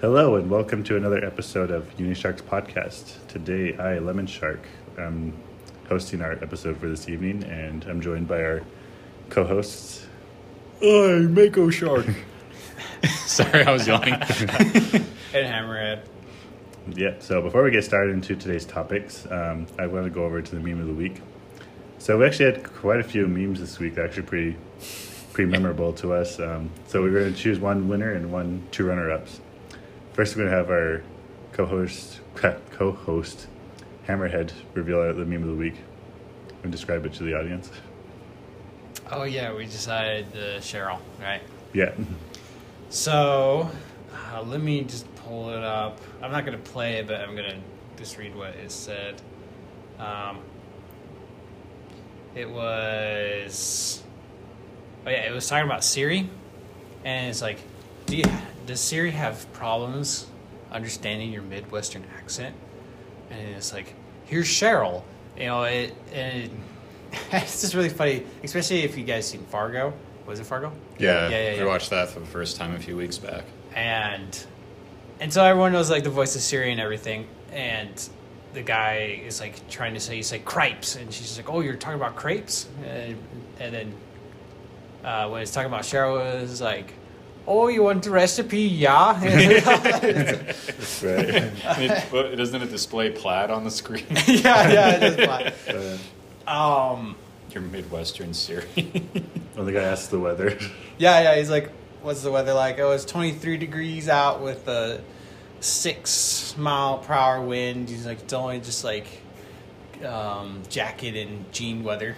Hello and welcome to another episode of Unisharks podcast. Today, I, Lemon Shark, am hosting our episode for this evening, and I'm joined by our co-hosts. I, Mako Shark. Sorry, I was yawning. And Hammerhead. yeah. So before we get started into today's topics, um, I want to go over to the meme of the week. So we actually had quite a few memes this week. Actually, pretty pretty memorable to us. Um, so we're going to choose one winner and one two runner-ups. First, we're going to have our co-host co-host Hammerhead reveal the meme of the week and describe it to the audience. Oh yeah, we decided uh, Cheryl, right? Yeah. So uh, let me just pull it up. I'm not gonna play it, but I'm gonna just read what it said. Um, it was. Oh yeah, it was talking about Siri, and it's like, do you, does Siri have problems understanding your Midwestern accent? And it's like, here's Cheryl. You know, it it, it's just really funny, especially if you guys seen Fargo. Was it Fargo? Yeah, yeah, yeah. we yeah. watched that for the first time a few weeks back. and and so everyone knows like the voice of Siri and everything, and the guy is like trying to say he's like crepes, and she's like, "Oh, you're talking about crepes," and, and then uh, when he's talking about Cheryl, it was like, "Oh, you want the recipe? Yeah." Right. it, but doesn't it display plaid on the screen? yeah, yeah, it is fine. Uh, Um, Your Midwestern Siri. when the guy asks the weather. yeah, yeah. He's like, "What's the weather like?" Oh, it's 23 degrees out with a six mile per hour wind. He's like, "It's only just like um, jacket and jean weather."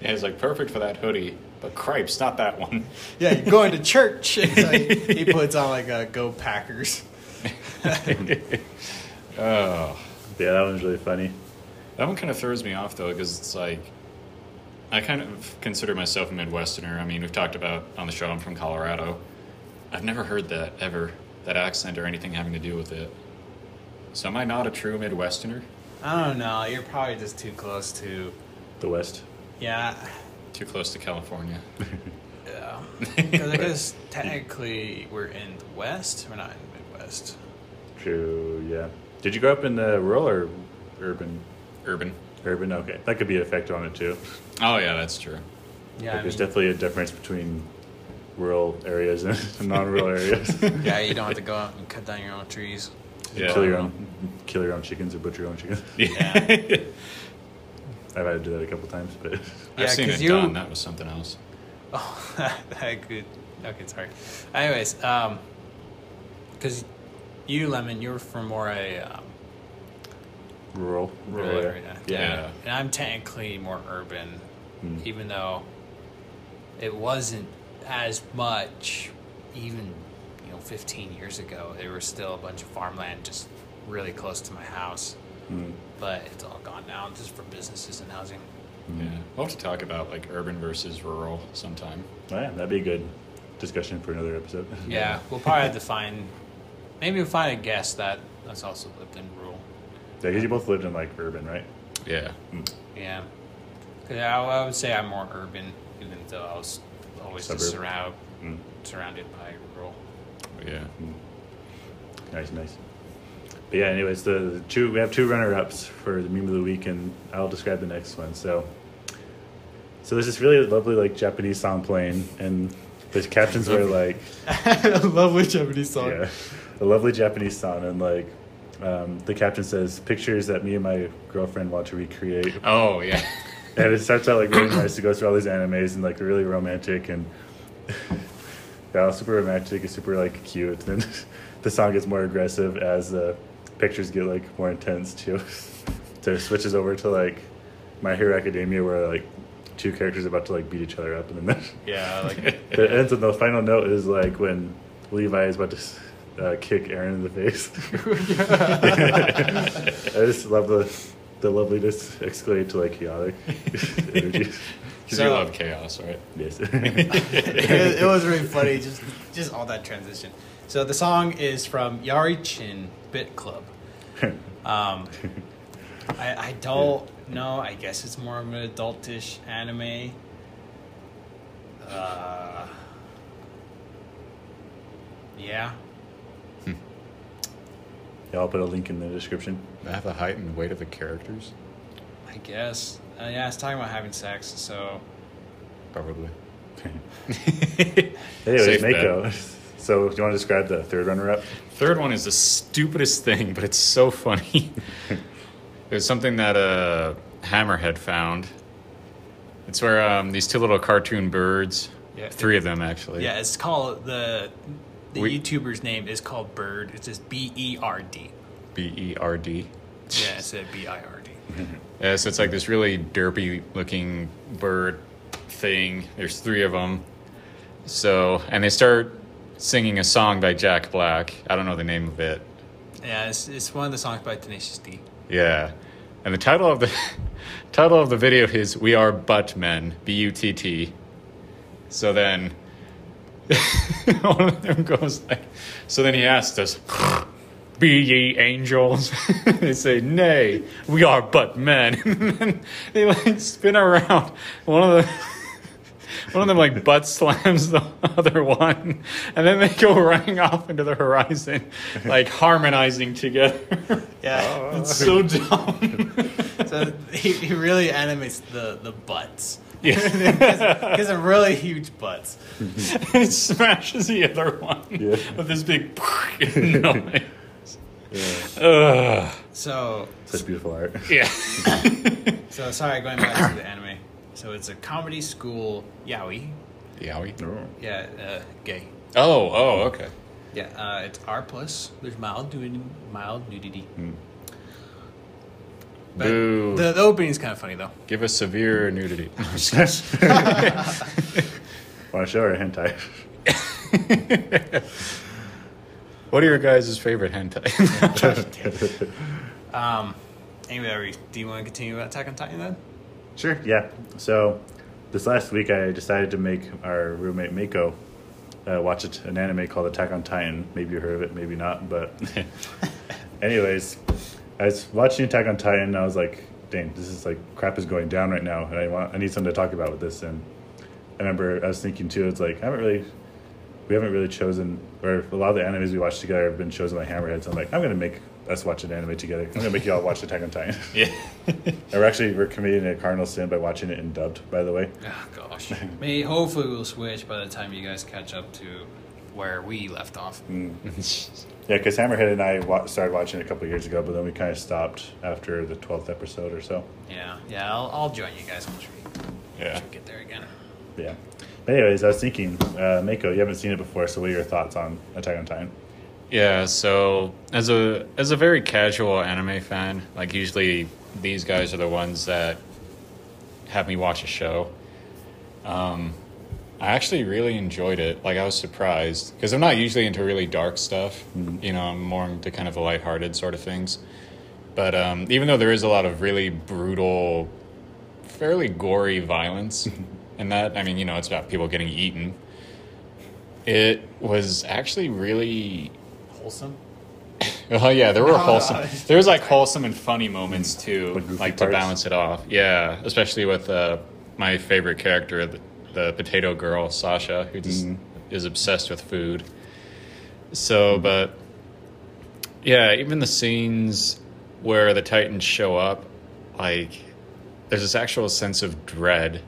yeah, it's like perfect for that hoodie, but cripes, not that one. Yeah, you're going to church. So he, he puts on like a Go Packers. Oh, Yeah, that one's really funny. that one kind of throws me off though, because it's like I kind of consider myself a Midwesterner. I mean, we've talked about on the show. I'm from Colorado. I've never heard that ever, that accent or anything having to do with it. So am I not a true Midwesterner? I don't know. You're probably just too close to. The West. Yeah. Too close to California. Yeah. Because I guess technically we're in the West. We're not in the Midwest. True. Yeah. Did you grow up in the rural or urban? Urban. Urban. Okay, that could be a factor on it too. Oh yeah, that's true. Yeah. Like, there's mean, definitely a difference between rural areas and non-rural areas. yeah, you don't have to go out and cut down your own trees. Yeah. kill your own, kill your own chickens or butcher your own chickens. Yeah. I've had to do that a couple times, but Yeah, I've seen 'cause it you- done. That was something else. Oh, that could. Okay, sorry. Anyways, um, because you, Lemon, you're from more a um, rural, rural area. area. Yeah. And I'm technically more urban, Mm. even though it wasn't as much even, you know, 15 years ago. There was still a bunch of farmland just really close to my house. Mm. But it's all gone now just for businesses and housing. Yeah. We'll have to talk about like urban versus rural sometime. Oh, yeah, that'd be a good discussion for another episode. Yeah, we'll probably have to find, maybe we'll find a guest that that's also lived in rural. Yeah, because you both lived in like urban, right? Yeah. Yeah. 'Cause I, I would say I'm more urban, even though I was always just Suburb. surround, Mm. surrounded by rural. Yeah. Nice, nice. But yeah, anyways, the, the two we have two runner-ups for the meme of the week, and I'll describe the next one. So, so there's this really lovely like Japanese song playing, and the captions were like, "A Lovely Japanese song. yeah, a lovely Japanese song, and like um, the caption says pictures that me and my girlfriend want to recreate, Oh yeah. and it starts out like really nice. It goes through all these animes and like really romantic and yeah, super romantic and super like cute. And then the song gets more aggressive as the pictures get like more intense too. so it switches over to like My Hero Academia where like two characters are about to like beat each other up, and then Yeah, like it ends and the final note is like when Levi is about to uh, kick Eren in the face. I just love the the loveliness escalate to like chaotic energy. Because So- you love chaos, right? Yes. it, was- it was really funny, just just all that transition. So the song is from Yari Chin Bit Club. Um, I, I don't know. I guess it's more of an adultish anime. Uh, yeah. Yeah, I'll put a link in the description. I have the height and weight of the characters, I guess. Uh, yeah, it's talking about having sex, so probably. Anyways, Safe bet. Mako. So, do you want to describe the third runner-up? Third one is the stupidest thing, but it's so funny. it was something that uh, Hammerhead found. It's where um, these two little cartoon birds, Yeah. three of them actually. yeah, it's called the the We- YouTuber's name is called Bird. It's just B E R D. B E R D. Yeah, it's a B I R D. Yeah, so it's like this really derpy looking bird thing. There's three of them. So, and they start singing a song by Jack Black. I don't know the name of it. Yeah, it's, it's one of the songs by Tenacious D. Yeah. And the title of the title of the video is "We Are Butt Men." B U T T. So then, one of them goes like, so then he asked us, "Be ye angels?" they say, "Nay, we are but men." and then they like spin around. One of the one of them like butt slams the other one, and then they go running off into the horizon, like harmonizing together. Yeah, oh. It's so dumb. so he, he really animates the the butts. Yeah. Because they're really huge butts. he smashes the other one Yeah. with this big noise. Yeah. Ugh. So Such beautiful art. Yeah. so sorry, going back to the anime. So it's a comedy school yaoi. Yowie. Oh. Yeah, uh, gay. Oh, oh, okay. Yeah, uh, it's R plus. There's mild nudity. Mild nudity. Hmm. But Boo. The, the opening is kind of funny though. Give us severe nudity. Want to show her a hentai? what are your guys' favorite hentai? Um, anyway, are we- do you want to continue about Attack on Titan then? Sure. Yeah. So, this last week I decided to make our roommate Mako uh, watch an anime called Attack on Titan. Maybe you heard of it, maybe not. But, anyways, I was watching Attack on Titan. And I was like, "Dang, this is like crap is going down right now, and I want I need something to talk about with this." And I remember I was thinking too. It's like I haven't really. We haven't really chosen, or a lot of the animes we watch together have been chosen by Hammerhead. So I'm like, I'm gonna make us watch an anime together. I'm gonna make you all watch Attack on Titan. yeah. And we're actually we're committing a cardinal sin by watching it in dubbed. By the way, Oh gosh. Maybe hopefully we'll switch by the time you guys catch up to where we left off. yeah, because Hammerhead and I wa- started watching it a couple years ago, but then we kind of stopped after the twelfth episode or so. Yeah, yeah. I'll, I'll join you guys once we, Yeah. we get there again. Yeah. But anyways, I was thinking, uh, Mako, you haven't seen it before, so what are your thoughts on Attack on Titan? Yeah, so as a as a very casual anime fan, like usually these guys are the ones that have me watch a show. Um, I actually really enjoyed it. Like I was surprised because I'm not usually into really dark stuff. You know, I'm more into kind of the lighthearted sort of things. But um, even though there is a lot of really brutal, fairly gory violence in that, I mean, you know, it's about people getting eaten. It was actually really Wholesome. Oh yeah, there were No, wholesome. no. There was like wholesome and funny moments too, Like goofy like to balance it off. Yeah, especially with uh, my favorite character, the, the potato girl Sasha, who just Mhm. is obsessed with food. So, but yeah, even the scenes where the Titans show up, like there's this actual sense of dread,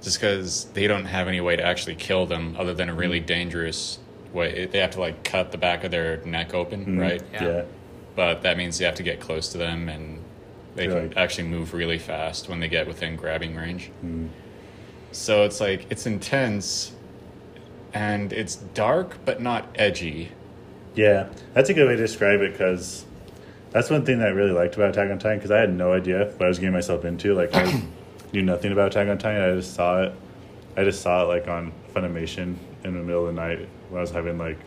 just because they don't have any way to actually kill them other than a really dangerous way. They have to like cut the back of their neck open, Mhm. right? Yeah. Yeah. But that means you have to get close to them, and they can Right. actually move really fast when they get within grabbing range. Mm. So it's like it's intense, and it's dark but not edgy. Yeah, that's a good way to describe it because that's one thing that I really liked about Attack on Titan because I had no idea what I was getting myself into. Like, I knew nothing about Attack on Titan. I just saw it. I just saw it like on Funimation in the middle of the night when I was having like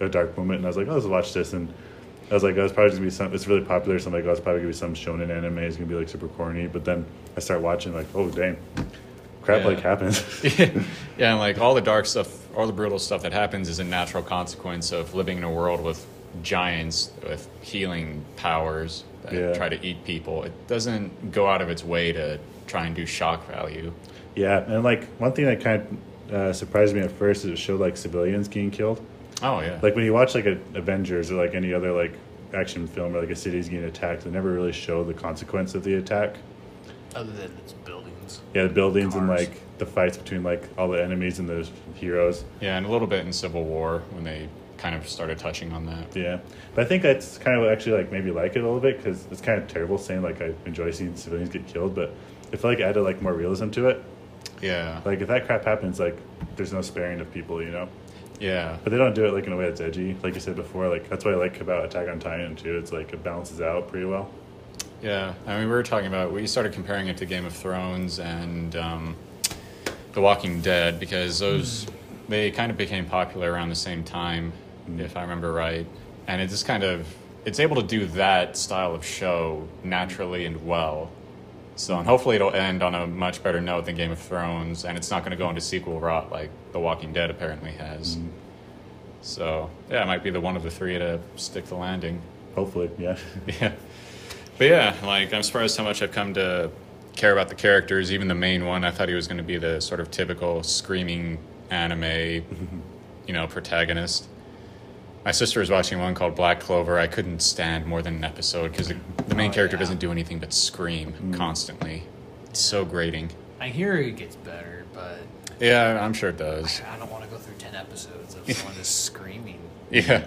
a dark moment, and I was like, "Oh, let's watch this." And I was like, "Oh, it's probably gonna be some. It's really popular, so I'm like, oh, it's probably gonna be some shonen anime. It's gonna be like super corny." But then I start watching, like, "Oh, dang, crap Yeah. like happens." yeah, and like all the dark stuff, all the brutal stuff that happens is a natural consequence of living in a world with giants with healing powers that Yeah. try to eat people. It doesn't go out of its way to try and do shock value. yeah, and like one thing that kind of uh, surprised me at first is it showed like civilians getting killed. Oh yeah, like when you watch like a Avengers or like any other like action film where like a city's getting attacked, they never really show the consequence of the attack. Other than its buildings. Yeah, the buildings and Cars. like the fights between like all the enemies and the heroes. Yeah, and a little bit in Civil War when they kind of started touching on that. Yeah, but I think that's kind of actually like maybe like it a little bit because it's kind of terrible saying like I enjoy seeing civilians get killed, but I feel like it added like more realism to it. Yeah, Like if that crap happens, like there's no sparing of people, you know. yeah, But they don't do it like in a way that's edgy, like you said before. Like that's what I like about Attack on Titan too. It's like it balances out pretty well. yeah. I mean, we were talking about we started comparing it to Game of Thrones and um, The Walking Dead because those they kind of became popular around the same time, if I remember right. And it just kind of it's able to do that style of show naturally and well. So, and hopefully it'll end on a much better note than Game of Thrones, and it's not going to go into sequel rot like The Walking Dead apparently has. Mm-hmm. So, yeah, it might be the one of the three to stick the landing. Hopefully, yeah. Yeah. But yeah, like I'm surprised how much I've come to care about the characters. Even the main one, I thought he was going to be the sort of typical screaming anime, mm-hmm. you know, protagonist. My sister was watching one called Black Clover. I couldn't stand more than an episode because the main Oh, character yeah. doesn't do anything but scream mm. constantly. It's so grating. I hear it gets better, but Yeah, I'm sure it does. I don't want to go through 10 episodes of someone just screaming. Yeah.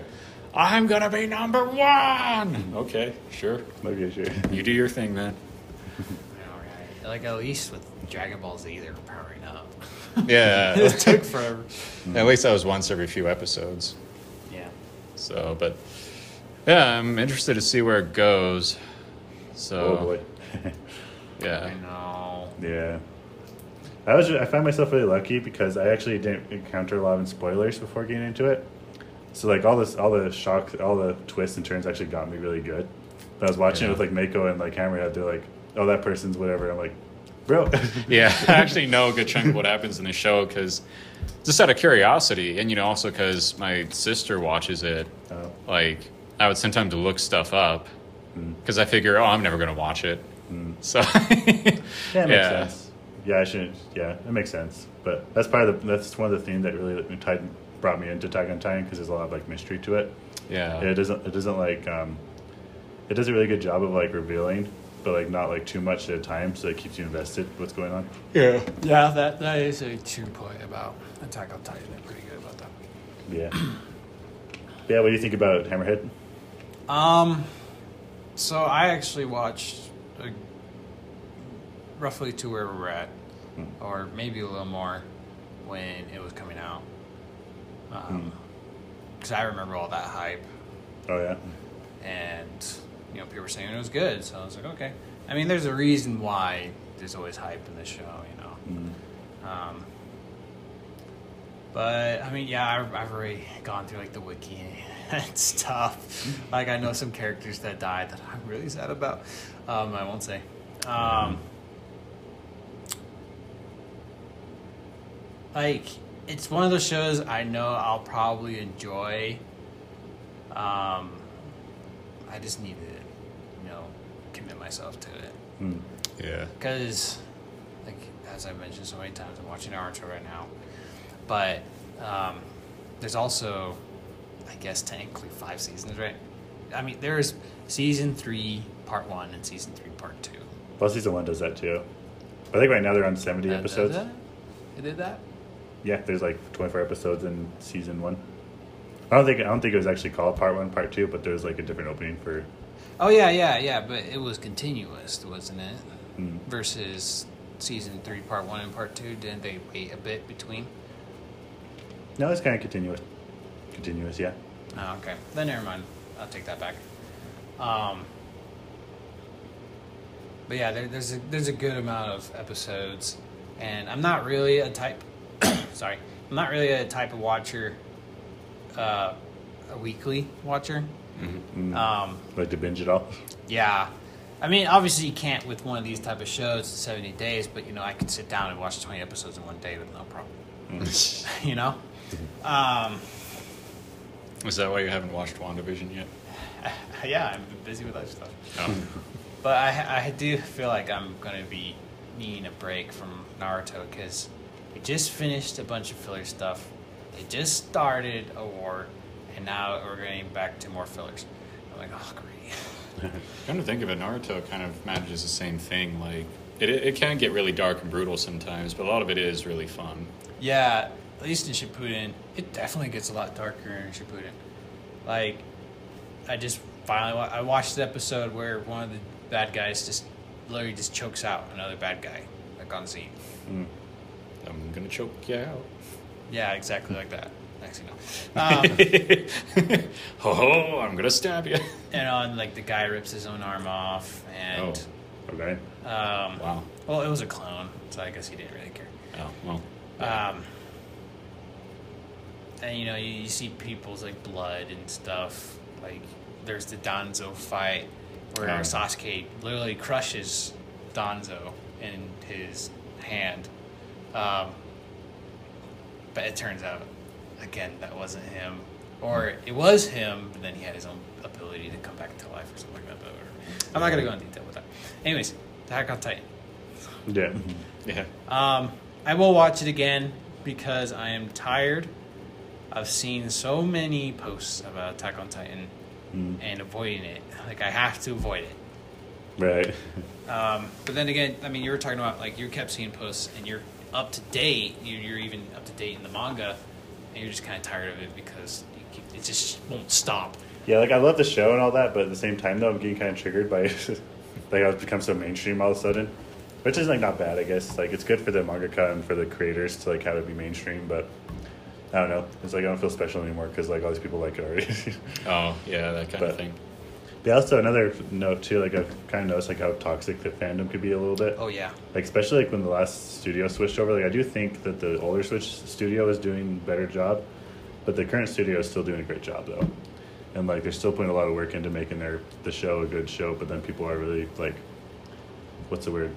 I'm gonna be number one. Okay, sure. okay, sure. You do your thing, man. Alright. Like, at least with Dragon Ball Z, they were powering up. Yeah. it took forever. At least that was once every few episodes. Yeah. So, but yeah, I'm interested to see where it goes. So, Oh boy. yeah. I know. yeah. I was just, I found myself really lucky because I actually didn't encounter a lot of spoilers before getting into it. So like all this all the shock all the twists and turns actually got me really good. But I was watching Yeah. it with like Mako and like Hammerhead, they're like, Oh that person's whatever. I'm like, Bro yeah. I actually know a good chunk of what happens in the show because just out of curiosity, and you know, also because my sister watches it. Oh. Like, I would sometimes look stuff up because I figure, oh, I'm never gonna watch it. So, Yeah, it makes Yeah. sense. Yeah, I shouldn't. Yeah, it makes sense. But that's probably the, that's one of the themes that really tied, brought me into Attack on Titan because there's a lot of like mystery to it. yeah, It doesn't. It doesn't like. Um, it does a really good job of like revealing, but like not like too much at a time, so it keeps you invested. What's going on? yeah. Yeah, that, that is a true point about Attack on Titan. They're pretty good about that. Yeah. yeah. What do you think about Hammerhead? Um, so I actually watched uh roughly to where we're at, or maybe a little more when it was coming out. Because I remember all that hype, Oh yeah. and you know people were saying it was good, so I was like, okay. I mean, there's a reason why there's always hype in this show, you know. Um, but I mean, yeah, I've, I've already gone through like the wiki and tough. Like I know some characters that died that I'm really sad about. Um, I won't say. Um, like it's one of those shows I know I'll probably enjoy. Um, I just need to, you know, commit myself to it. Mm. yeah. Because, like, as I've mentioned so many times, I'm watching Naruto right now. But um, there's also, I guess, technically five seasons, right? I mean, there's season three, part one, and season three, part two. Well, season one does that too. I think right now they're on seventy That- episodes. That, it did that? Yeah, there's like twenty four episodes in season one. I don't think I don't think it was actually called part one, part two, but there's like a different opening for. Oh, yeah, yeah, yeah, but it was continuous, wasn't it? Mm. Versus season three, part one, and part two. Didn't they wait a bit between? No, it's kind of continuous. Continuous, yeah. Oh, okay. Then never mind. I'll take that back. Um, but yeah, there, there's a there's a good amount of episodes, and I'm not really a type. sorry, I'm not really a type of watcher. Uh, a weekly watcher. Mm. Um, like to binge it all. yeah. I mean, obviously you can't with one of these type of shows in 70 days, but you know, I could sit down and watch 20 episodes in one day with no problem. you know? Um, Is that why you haven't watched WandaVision yet? yeah, I'm busy with other stuff. Oh. But I, I do feel like I'm going to be needing a break from Naruto because we just finished a bunch of filler stuff. They just started a war, and now we're getting back to more fillers. I'm like, oh great. Come to think of it, Naruto kind of manages the same thing. Like it, it can get really dark and brutal sometimes, but a lot of it is really fun. Yeah, at least in Shippuden, it definitely gets a lot darker in Shippuden. Like, I just finally wa- I watched the episode where one of the bad guys just literally just chokes out another bad guy, like on scene. Mm. I'm gonna choke you out. Yeah, exactly like that. Next thing you ho Um, oh, I'm gonna stab you. and on like the guy rips his own arm off, and Okay. um, Wow. well, it was a clone, so I guess he didn't really care. Oh well. Um, and you know, you, you see people's like blood and stuff. Like there's the Danzo fight where Um. Sasuke literally crushes Danzo in his hand. Um, but it turns out, again, that wasn't him. Or it was him, but then he had his own ability to come back to life or something like that. But. I'm not going to go in detail with that. Anyways, Attack on Titan. Yeah. Yeah. Um, I will watch it again because I am tired of seen so many posts about Attack on Titan Mm. and avoiding it. Like I have to avoid it. Right. Um, but then again, I mean, you were talking about like you kept seeing posts and you're up to date. You- You're even up to date in the manga, and you're just kind of tired of it because you keep, it just won't stop. Yeah, like I love the show and all that, but at the same time though, I'm getting kind of triggered by like how it's become so mainstream all of a sudden, which is like not bad, I guess. Like it's good for the manga and for the creators to like have it be mainstream, but I don't know. It's like I don't feel special anymore because like all these people like it already. Oh yeah, that kind But- of thing. yeah. Also another note too, like I've kind of noticed like how toxic the fandom could be a little bit. Oh yeah, Like especially like when the last studio switched over. Like I do think that the older Switch studio is doing a better job, but the current studio is still doing a great job though. And like they're still putting a lot of work into making their the show a good show. But then people are really like, what's the word?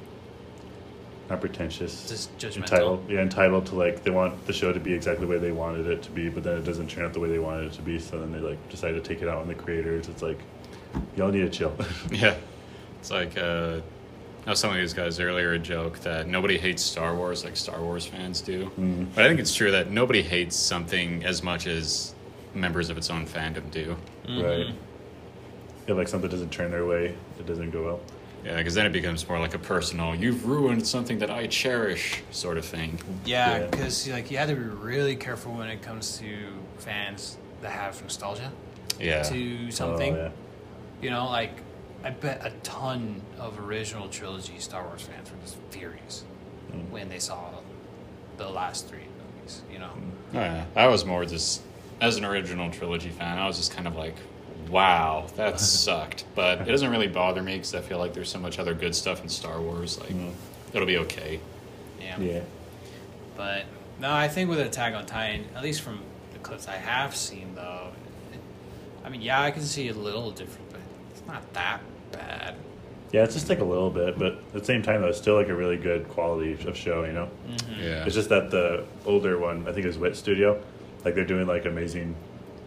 Not pretentious. Just judgmental. Entitled. Yeah, entitled to like they want the show to be exactly the way they wanted it to be, but then it doesn't turn out the way they wanted it to be. So then they like decide to take it out on the creators. It's like, y'all need to chill. Yeah. It's like uh I was telling these guys earlier a joke that nobody hates Star Wars like Star Wars fans do. Mhm. But I think it's true that nobody hates something as much as members of its own fandom do. Right. If like something doesn't turn their way, it doesn't go well. Yeah, because then it becomes more like a personal, you've ruined something that I cherish sort of thing. Yeah, Yeah. because like you have to be really careful when it comes to fans that have nostalgia Yeah. to something. Oh, yeah. You know, like I bet a ton of original trilogy Star Wars fans were just furious Mm. when they saw the last three movies. You know, Oh, yeah. I was more just, as an original trilogy fan, I was just kind of like, wow, that sucked. But it doesn't really bother me because I feel like there's so much other good stuff in Star Wars. Like, Mm. it'll be okay. yeah. Yeah. But no, I think with Attack on Titan, at least from the clips I have seen, though, it, I mean, yeah, I can see a little different, but it's not that bad. Yeah, it's just like a little bit, but at the same time, though, it's still like a really good quality of show, you know? Yeah. It's just that the older one, I think is Wit Studio, like they're doing like amazing,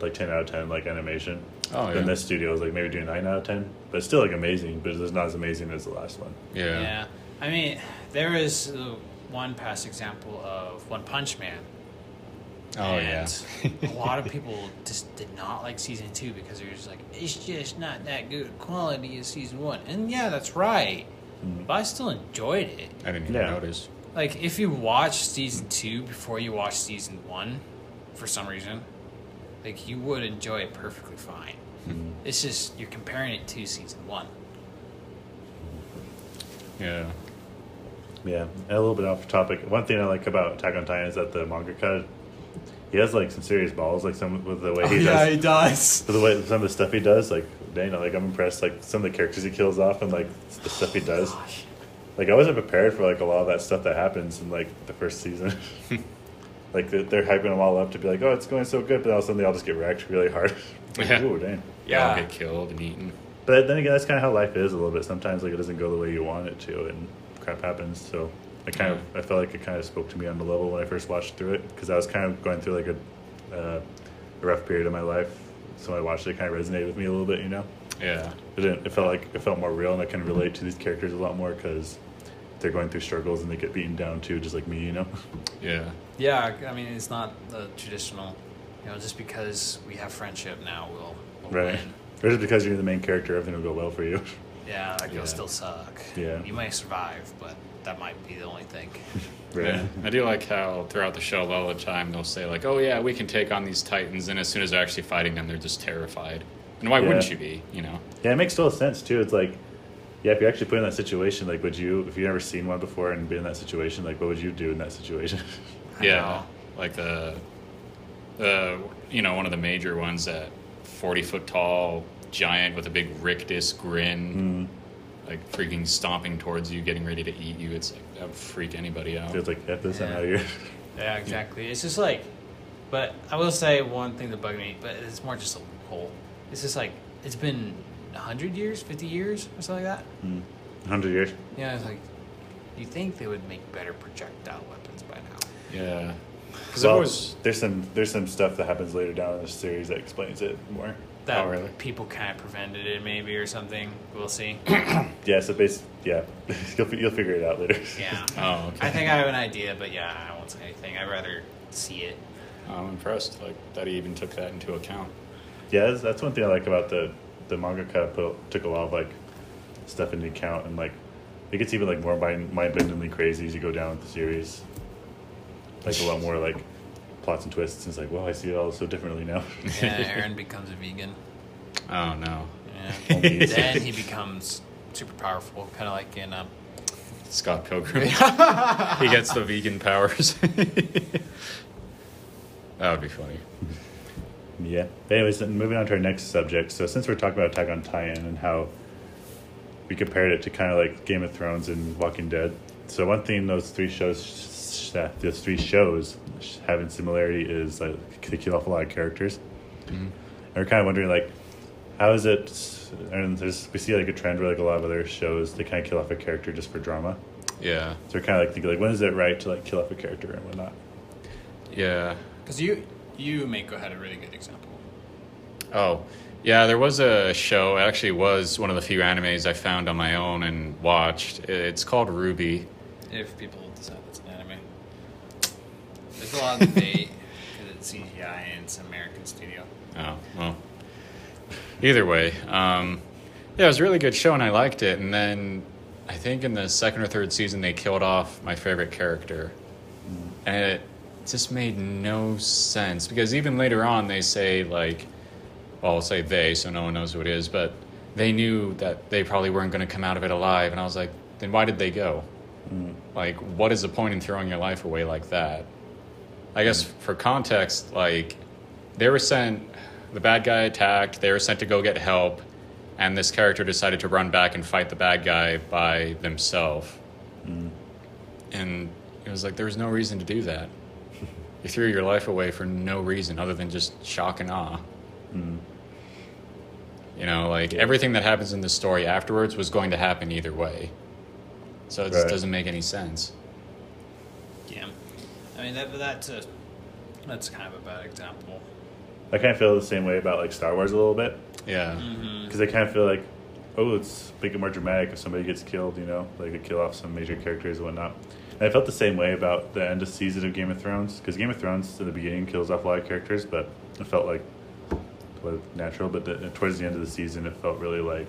like 10 out of 10, like animation. Oh, yeah. Then this studio is like maybe doing 9 out of 10, but it's still like amazing, but it's not as amazing as the last one. yeah. Yeah. I mean, there is uh, one past example of One Punch Man. Oh, yeah. a lot of people just did not like season two because they were just like, it's just not that good quality as season one. And yeah, that's right. Mhm. But I still enjoyed it. I didn't even Yeah. notice. Like, if you watch season two before you watch season one, for some reason, like, you would enjoy it perfectly fine. Mhm. It's just, you're comparing it to season one. Yeah. Yeah, and a little bit off topic. One thing I like about Attack on Titan is that the mangaka, he has like some serious balls, like some with the way he does, Yeah, he does. with the way some of the stuff he does. Like, dang, like I'm impressed. Like some of the characters he kills off and like the stuff he does. Like I wasn't prepared for like a lot of that stuff that happens in like the first season. like they're, they're hyping them all up to be like, oh, it's going so good, but all of a sudden they all just get wrecked really hard. like, Yeah. Ooh, dang. Yeah. Yeah. get killed and eaten. But then again, that's kind of how life is a little bit. Sometimes like it doesn't go the way you want it to, and crap happens. So I kind of I felt like it kind of spoke to me on the level when I first watched through it because I was kind of going through like a, uh, a rough period of my life. So when I watched it, it kind of resonated with me a little bit, you know. Yeah. It didn't. It felt like it felt more real, and I can relate to these characters a lot more because they're going through struggles and they get beaten down too, just like me, you know. Yeah. Yeah, I mean, it's not the traditional, you know, just because we have friendship now, we'll, we'll Right. win. Or just because you're the main character, everything will go well for you. Yeah, like Yeah. it'll still suck. Yeah. You might survive, but that might be the only thing. Yeah, I do like how throughout the show, all the time they'll say like, "Oh yeah, we can take on these titans," and as soon as they're actually fighting them, they're just terrified. And why Yeah. wouldn't you be? You know? Yeah, it makes total sense too. It's like, yeah, if you're actually put in that situation, like, would you, if you've never seen one before and been in that situation, like, what would you do in that situation? I yeah, know. like the, the you know one of the major ones that forty foot tall giant with a big rictus grin, mm, like freaking stomping towards you, getting ready to eat you. It's like that would freak anybody out. feels like F this, Yeah. out of here. Yeah, exactly. It's just like, but I will say one thing that bugged me, but it's more just a loophole. It's just like it's been hundred years, fifty years, or something like that. Mm. 100 years. Yeah, it's like you think they would make better projectile weapons by now. Yeah, because Well, it was there's some there's some stuff that happens later down in the series that explains it more. That Oh, really? people kind of prevented it, maybe or something. We'll see. Yeah, so basically, yeah, you'll you'll figure it out later. Yeah. Oh, okay. I think I have an idea, but yeah, I won't say anything. I'd rather see it. I'm impressed, like that he even took that into account. Yeah, that's, that's one thing I like about the the manga. Kind of put, took a lot of like stuff into account, and like it gets even like more mind mind bendingly crazy as you go down with the series. Like a lot more like plots and twists. And it's like, well, I see it all so differently now. Yeah, Eren becomes a vegan. Oh no, Yeah. Then he becomes super powerful, kind of like in um, Scott Pilgrim. he gets the vegan powers. that would be funny. Yeah. Anyways, moving on to our next subject. So since we're talking about Attack on Titan and how we compared it to kind of like Game of Thrones and Walking Dead, so one thing those three shows, sh- that uh, those three shows having similarity is like they kill off a lot of characters. And we're kind of wondering like, how is it? And there's we see like a trend where like a lot of other shows they kind of kill off a character just for drama. Yeah, So we're kind of like thinking like, when is it right to like kill off a character and whatnot? yeah. because you you Mako had a really good example. Oh, yeah. There was a show. It actually was one of the few animes I found on my own and watched. It's called RWBY. If people decide it's an anime, there's a lot of debate because it's CGI and it's an American studio. Oh well. Either way, um, yeah, it was a really good show and I liked it. And then I think in the second or third season they killed off my favorite character, and it just made no sense because even later on they say like, well, I'll say they, so no one knows who it is, but they knew that they probably weren't going to come out of it alive, and I was like, then why did they go? Like, what is the point in throwing your life away like that? I guess for context, like they were sent, the bad guy attacked, they were sent to go get help, and this character decided to run back and fight the bad guy by themselves. Mm. And it was like there was no reason to do that. you threw your life away for no reason other than just shock and awe. Mm. You know, like everything that happens in the story afterwards was going to happen either way. So it just doesn't make any sense. Yeah, I mean that that's a that's kind of a bad example. I kind of feel the same way about like Star Wars a little bit. Yeah. Mm-hmm. because I kind of feel like, oh, let's make it more dramatic if somebody gets killed, you know, like they kill off some major characters and whatnot. And I felt the same way about the end of season of Game of Thrones because Game of Thrones in the beginning kills off a lot of characters, but it felt like well, natural. But the, uh, towards the end of the season, it felt really like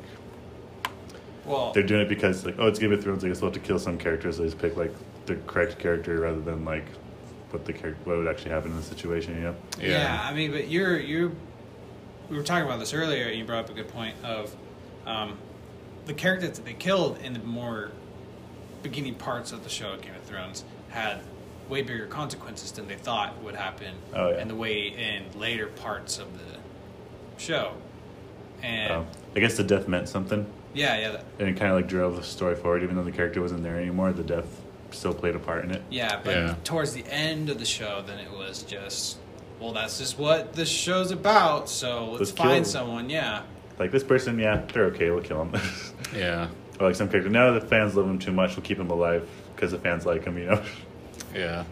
Well, they're doing it because like, oh, it's Game of Thrones. I guess we'll have to kill some characters. So they just pick like the correct character rather than like what the character what would actually happen in the situation. You know? Yeah. I mean, but you're you. We were talking about this earlier, and you brought up a good point of um, the characters that they killed in the more beginning parts of the show Game of Thrones had way bigger consequences than they thought would happen Oh, yeah. in the way in later parts of the show. And Um, I guess the death meant something. yeah, yeah, that, and it kind of like drove the story forward even though the character wasn't there anymore the death still played a part in it yeah. But Yeah. towards the end of the show, then it was just. Well, that's just what the show's about. So let's, Let's find kill- someone. Yeah, like this person yeah they're okay we'll kill them Yeah. or like some character no the fans love him too much we'll keep him alive because the fans like him you know Yeah.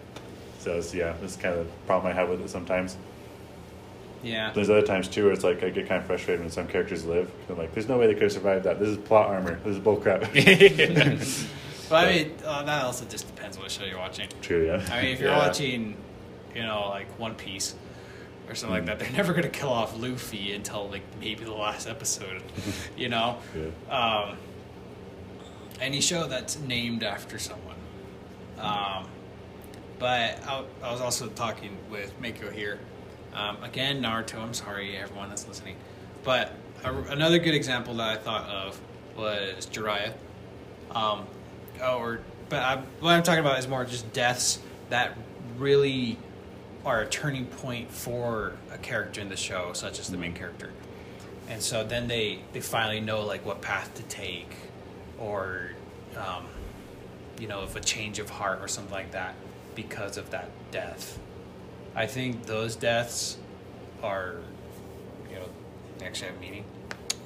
so it's, yeah that's kind of the problem i have with it sometimes yeah. there's other times too where it's like i get kind of frustrated when some characters live i'm like there's no way they could have survived that this is plot armor this is bullcrap But I mean, uh, that also just depends on what show you're watching. true yeah I mean, if you're Yeah. watching, you know, like One Piece, or something like that. They're never gonna kill off Luffy until like maybe the last episode, you know. Yeah. Um, any show that's named after someone. Um, but I, I was also talking with Mako here. Um, again, Naruto. I'm sorry, everyone that's listening. But a, another good example that I thought of was Jiraiya. Um, or, but I, what I'm talking about is more just deaths that really are a turning point for a character in the show, such as the main character. And so then they, they finally know like what path to take, or um, you know, if a change of heart or something like that because of that death. I think those deaths are, you know, they actually have meaning.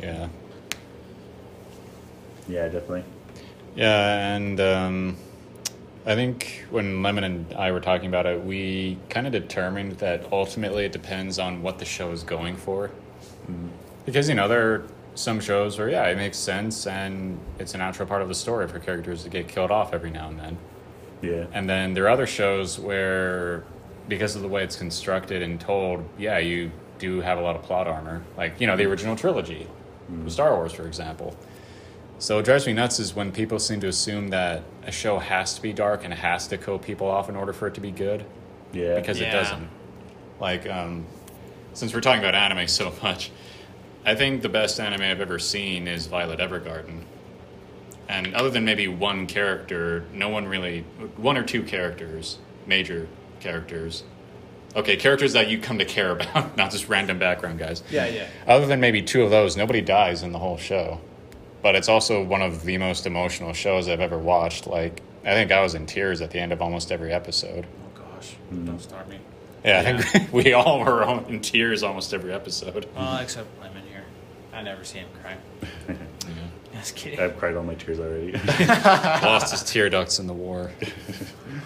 Yeah. Yeah, definitely. Yeah, and um, I think when Lemon and I were talking about it, we kind of determined that ultimately it depends on what the show is going for. Because, you know, there are some shows where, yeah, it makes sense and it's a natural part of the story for characters to get killed off every now and then. Yeah. And then there are other shows where, because of the way it's constructed and told, yeah, you do have a lot of plot armor. Like, you know, the original trilogy, Star Wars, for example. So what drives me nuts is when people seem to assume that a show has to be dark and has to kill people off in order for it to be good, Yeah. because it doesn't. Like, um, since we're talking about anime so much, I think the best anime I've ever seen is Violet Evergarden. And other than maybe one character, no one really, one or two characters, major characters. Okay, characters that you come to care about, not just random background guys. Yeah, yeah. Other than maybe two of those, nobody dies in the whole show. But it's also one of the most emotional shows I've ever watched. Like, I think I was in tears at the end of almost every episode. Oh gosh, mm-hmm. don't start me. Yeah, I think we all were in tears almost every episode. Well, except Lemon here. I never see him cry. yeah. Just kidding. I've cried all my tears already. Lost his tear ducts in the war,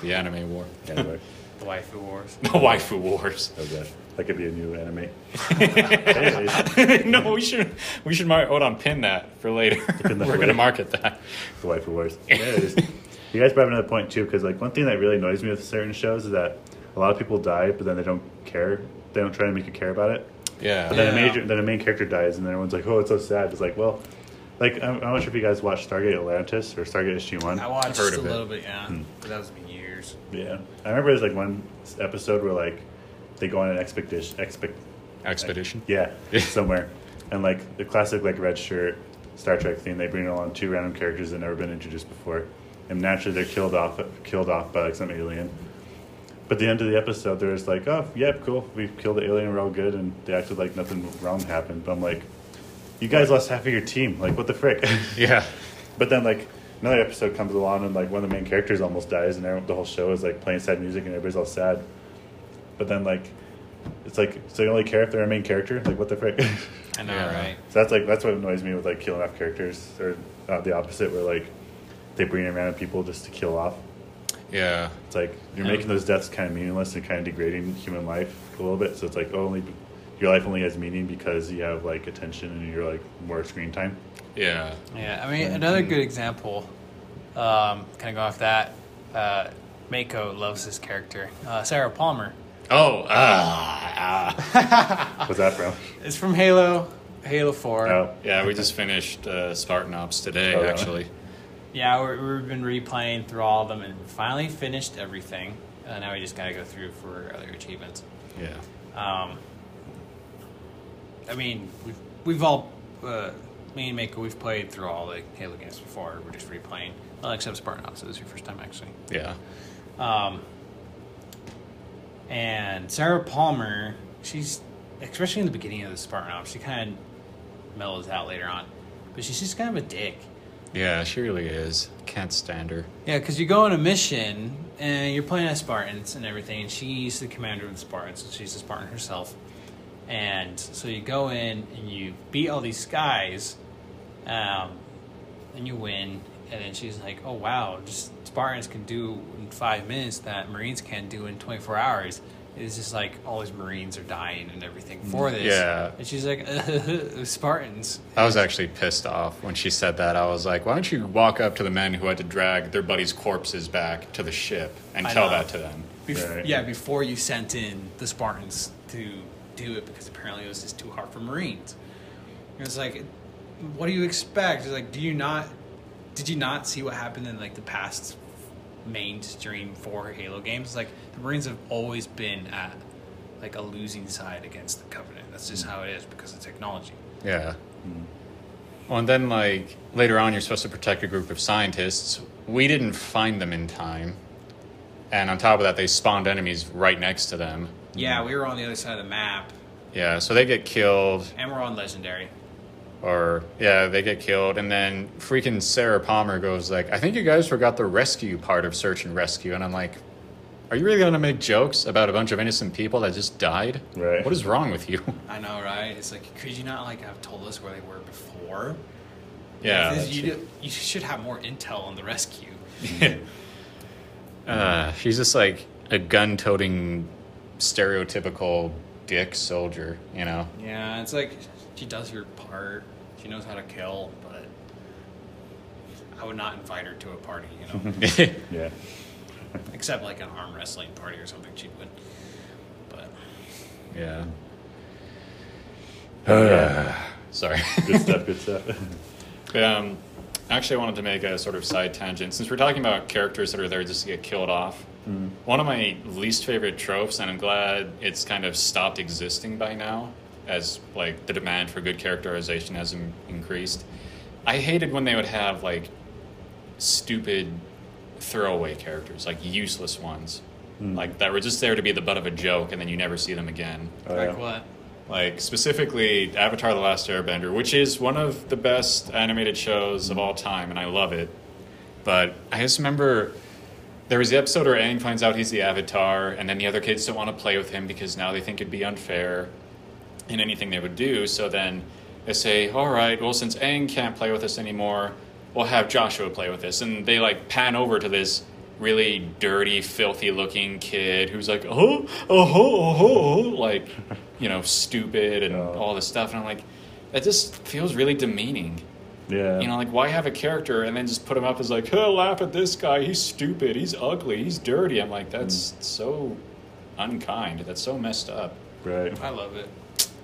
the anime war, anyway, The waifu wars. the waifu wars. that, was that. that could be a new anime. No, we should we should mar- hold on pin that for later. Pin that We're for gonna later. market that. the waifu wars. Anyways, you guys brought up another point too, because like one thing that really annoys me with certain shows is that a lot of people die, but then they don't care. They don't try to make you care about it. Yeah, But then a major, then a main character dies, and then everyone's like, "Oh, it's so sad." It's like, well, like I'm, I'm not sure if you guys watched Stargate Atlantis or Stargate SG One. I watched heard a of it. little bit, yeah. But that was been years. Yeah, I remember there's like one episode where like they go on an expedition, expect, expedition. yeah, somewhere, and like the classic like red shirt Star Trek thing, they bring along two random characters that never been introduced before, and naturally they're killed off, killed off by like some alien. But at the end of the episode, they're just like, "Oh, yeah, cool. We killed the alien. We're all good," and they acted like nothing wrong happened. But I'm like, "You guys lost half of your team. Like, what the frick?" Yeah, But then like another episode comes along and like one of the main characters almost dies and the whole show is like playing sad music and everybody's all sad. But then like it's like so you only care if they're a main character? Like what the frick? I know, Yeah. right? So that's like that's what annoys me with like killing off characters or uh, the opposite where like they bring in random people just to kill off. yeah, It's like you're Yeah. making those deaths kind of meaningless and kind of degrading human life a little bit. So it's like oh, only your life only has meaning because you have like attention and you're like more screen time. Yeah. Yeah, I mean, another good example, um, kind of go off that, uh, Mako loves this character. Uh, Sarah Palmer. Oh, ah, ah. What's that from? It's from Halo, Halo 4. Oh, yeah. We just finished uh, Spartan Ops today, Oh, really? actually. Yeah, we're, we've been replaying through all of them and finally finished everything. Uh, now we just got to go through for other achievements. Yeah, Um, I mean, we've, we've all, uh, me and Mako, we've played through all the Halo games before. We're just replaying. Well, except Spartan Ops. It was your first time, actually. yeah, Um, and Sarah Palmer, she's especially in the beginning of the Spartan Ops, she kind of mellows out later on, but she's just kind of a dick. yeah. She really is. Can't stand her. Yeah, because you go on a mission and you're playing as Spartans and everything, and she's the commander of the Spartans, so she's a Spartan herself. And so you go in and you beat all these guys, um, and you win. And then she's like, "Oh wow, just Spartans can do in five minutes that Marines can't do in 24 hours." It's just like all these Marines are dying and everything for this. Yeah. and she's like, "Spartans." I was actually pissed off when she said that. I was like, why don't you walk up to the men who had to drag their buddies' corpses back to the ship and I tell know. that to them? Bef- Right. Yeah, before you sent in the Spartans to do it because apparently it was just too hard for Marines. And it's like, what do you expect? It's like, do you not? Did you not see what happened in like the past mainstream four Halo games? Like the Marines have always been at like a losing side against the Covenant. That's just hmm. how it is because of technology. Yeah. Hmm. Well, and then like later on, you're supposed to protect a group of scientists. We didn't find them in time, and on top of that, they spawned enemies right next to them. Yeah, we were on the other side of the map, Yeah, so they get killed, and we're on Legendary. Or yeah, they get killed, and then freaking Sarah Palmer goes like, "I think you guys forgot the rescue part of search and rescue," and I'm like. Are you really gonna make jokes about a bunch of innocent people that just died? Right. What is wrong with you? I know, right? It's like, could you not like have told us where they were before? Yeah. This- you, do- you should have more intel on the rescue. Uh, she's just like a gun-toting, stereotypical dick soldier, you know. Yeah, it's like she does her part. She knows how to kill, but I would not invite her to a party, you know, Yeah. except like an arm wrestling party or something. She would, but yeah. yeah. Sorry. Good stuff. Good stuff. But, um, actually, I wanted to make a sort of side tangent. Since we're talking about characters that are there just to get killed off, one of my least favorite tropes, and I'm glad it's kind of stopped existing by now, as like the demand for good characterization has in- increased. I hated when they would have like stupid throwaway characters, like useless ones, hmm. like that were just there to be the butt of a joke, and then you never see them again. Oh, like what? Like specifically Avatar: The Last Airbender, which is one of the best animated shows of all time, and I love it. But I just remember there was the episode where Aang finds out he's the Avatar, and then the other kids don't want to play with him because now they think it'd be unfair in anything they would do. So then they say, "All right, well, since Aang can't play with us anymore, we'll have Joshua play with us." And they like pan over to this really dirty, filthy-looking kid who's like, "Oh, oh, oh, oh,", oh like you know, stupid and Oh. all this stuff. And I'm like, that just feels really demeaning. Yeah. You know, like why have a character and then just put him up as like, oh, laugh at this guy. He's stupid. He's ugly. He's dirty. I'm like, that's mm. so unkind. That's so messed up. right. I love it.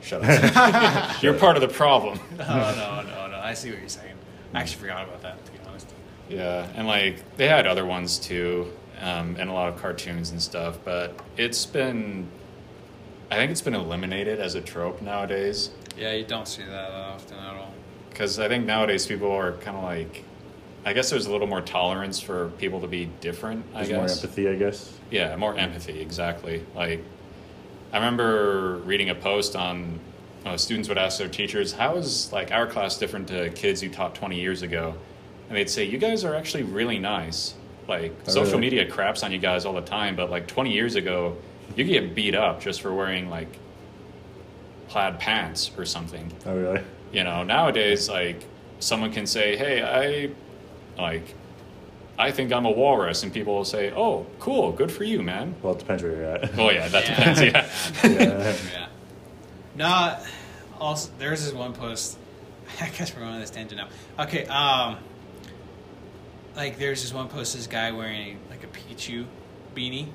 Shut up. You're part of the problem. No, no, no, no. I see what you're saying. I actually forgot about that, to be honest. Yeah, and like they had other ones too, um, and a lot of cartoons and stuff. But it's been, I think it's been eliminated as a trope nowadays. Yeah, you don't see that often at all. Because I think nowadays people are kind of like, I guess there's a little more tolerance for people to be different. I There's more empathy, I guess. Yeah, more empathy, exactly. Like, I remember reading a post on uh, students would ask their teachers, "How is like our class different to kids you taught 20 years ago?" And they'd say, "You guys are actually really nice. Like, Oh, social really? media craps on you guys all the time, but like 20 years ago, you could get beat up just for wearing like plaid pants or something." Oh, really? You know, nowadays, like someone can say, "Hey, I like." I think I'm a walrus, and people will say, "Oh, cool, good for you, man." Well, it depends where you're at. Oh yeah, that Yeah. depends. Yeah. yeah. Yeah. No, also, there's this one post. I guess we're going on this tangent now. Okay, um, like there's this one post. This guy wearing like a Pichu beanie,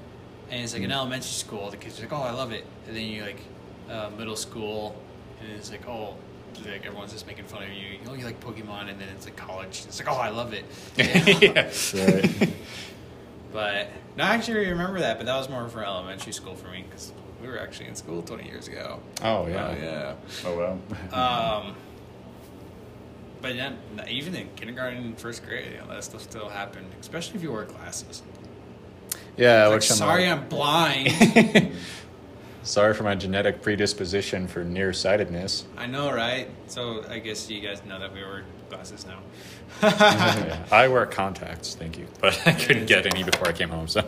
and it's like an elementary school. The kids are like, "Oh, I love it," and then you like uh, middle school, and it's like, "Oh." Like everyone's just making fun of you. Oh, you like Pokemon, and then it's like college. It's like, oh, I love it. yeah. Right. But no, I actually remember that. But that was more for elementary school for me because we were actually in school 20 years ago. Oh yeah. Oh yeah. Oh, well. Um, but yeah, even in kindergarten and first grade, you know, that stuff still happened, especially if you wear glasses. Yeah. Like, which I'm sorry, like- I'm blind. Sorry for my genetic predisposition for nearsightedness. I know, right? So I guess you guys know that we wear glasses now. Yeah. I wear contacts, thank you, but I couldn't get any before I came home. So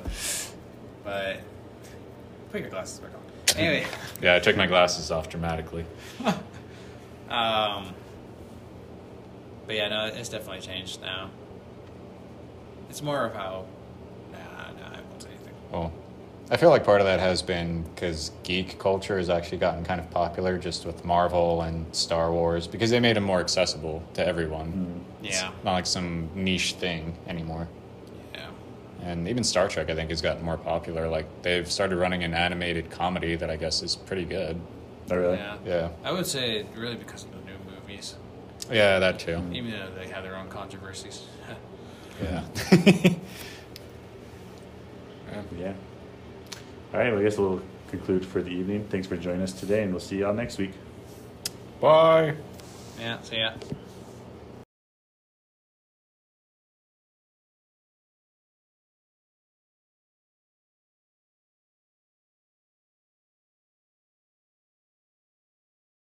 But put your glasses back on. Anyway, yeah, I took my glasses off dramatically. um, but yeah, no, it's definitely changed now. It's more of how. Nah, nah, I won't say anything. Well, I feel like part of that has been because geek culture has actually gotten kind of popular just with Marvel and Star Wars because they made them more accessible to everyone. Mm. It's Yeah. not like some niche thing anymore. Yeah. And even Star Trek, I think, has gotten more popular. Like they've started running an animated comedy that I guess is pretty good. Oh, really? Yeah. Yeah. I would say really because of the new movies, Yeah, that too. even though they have their own controversies. Yeah. Yeah. All right. Well, I guess we'll conclude for the evening. Thanks for joining us today, and we'll see you all next week. Bye. yeah. see yeah.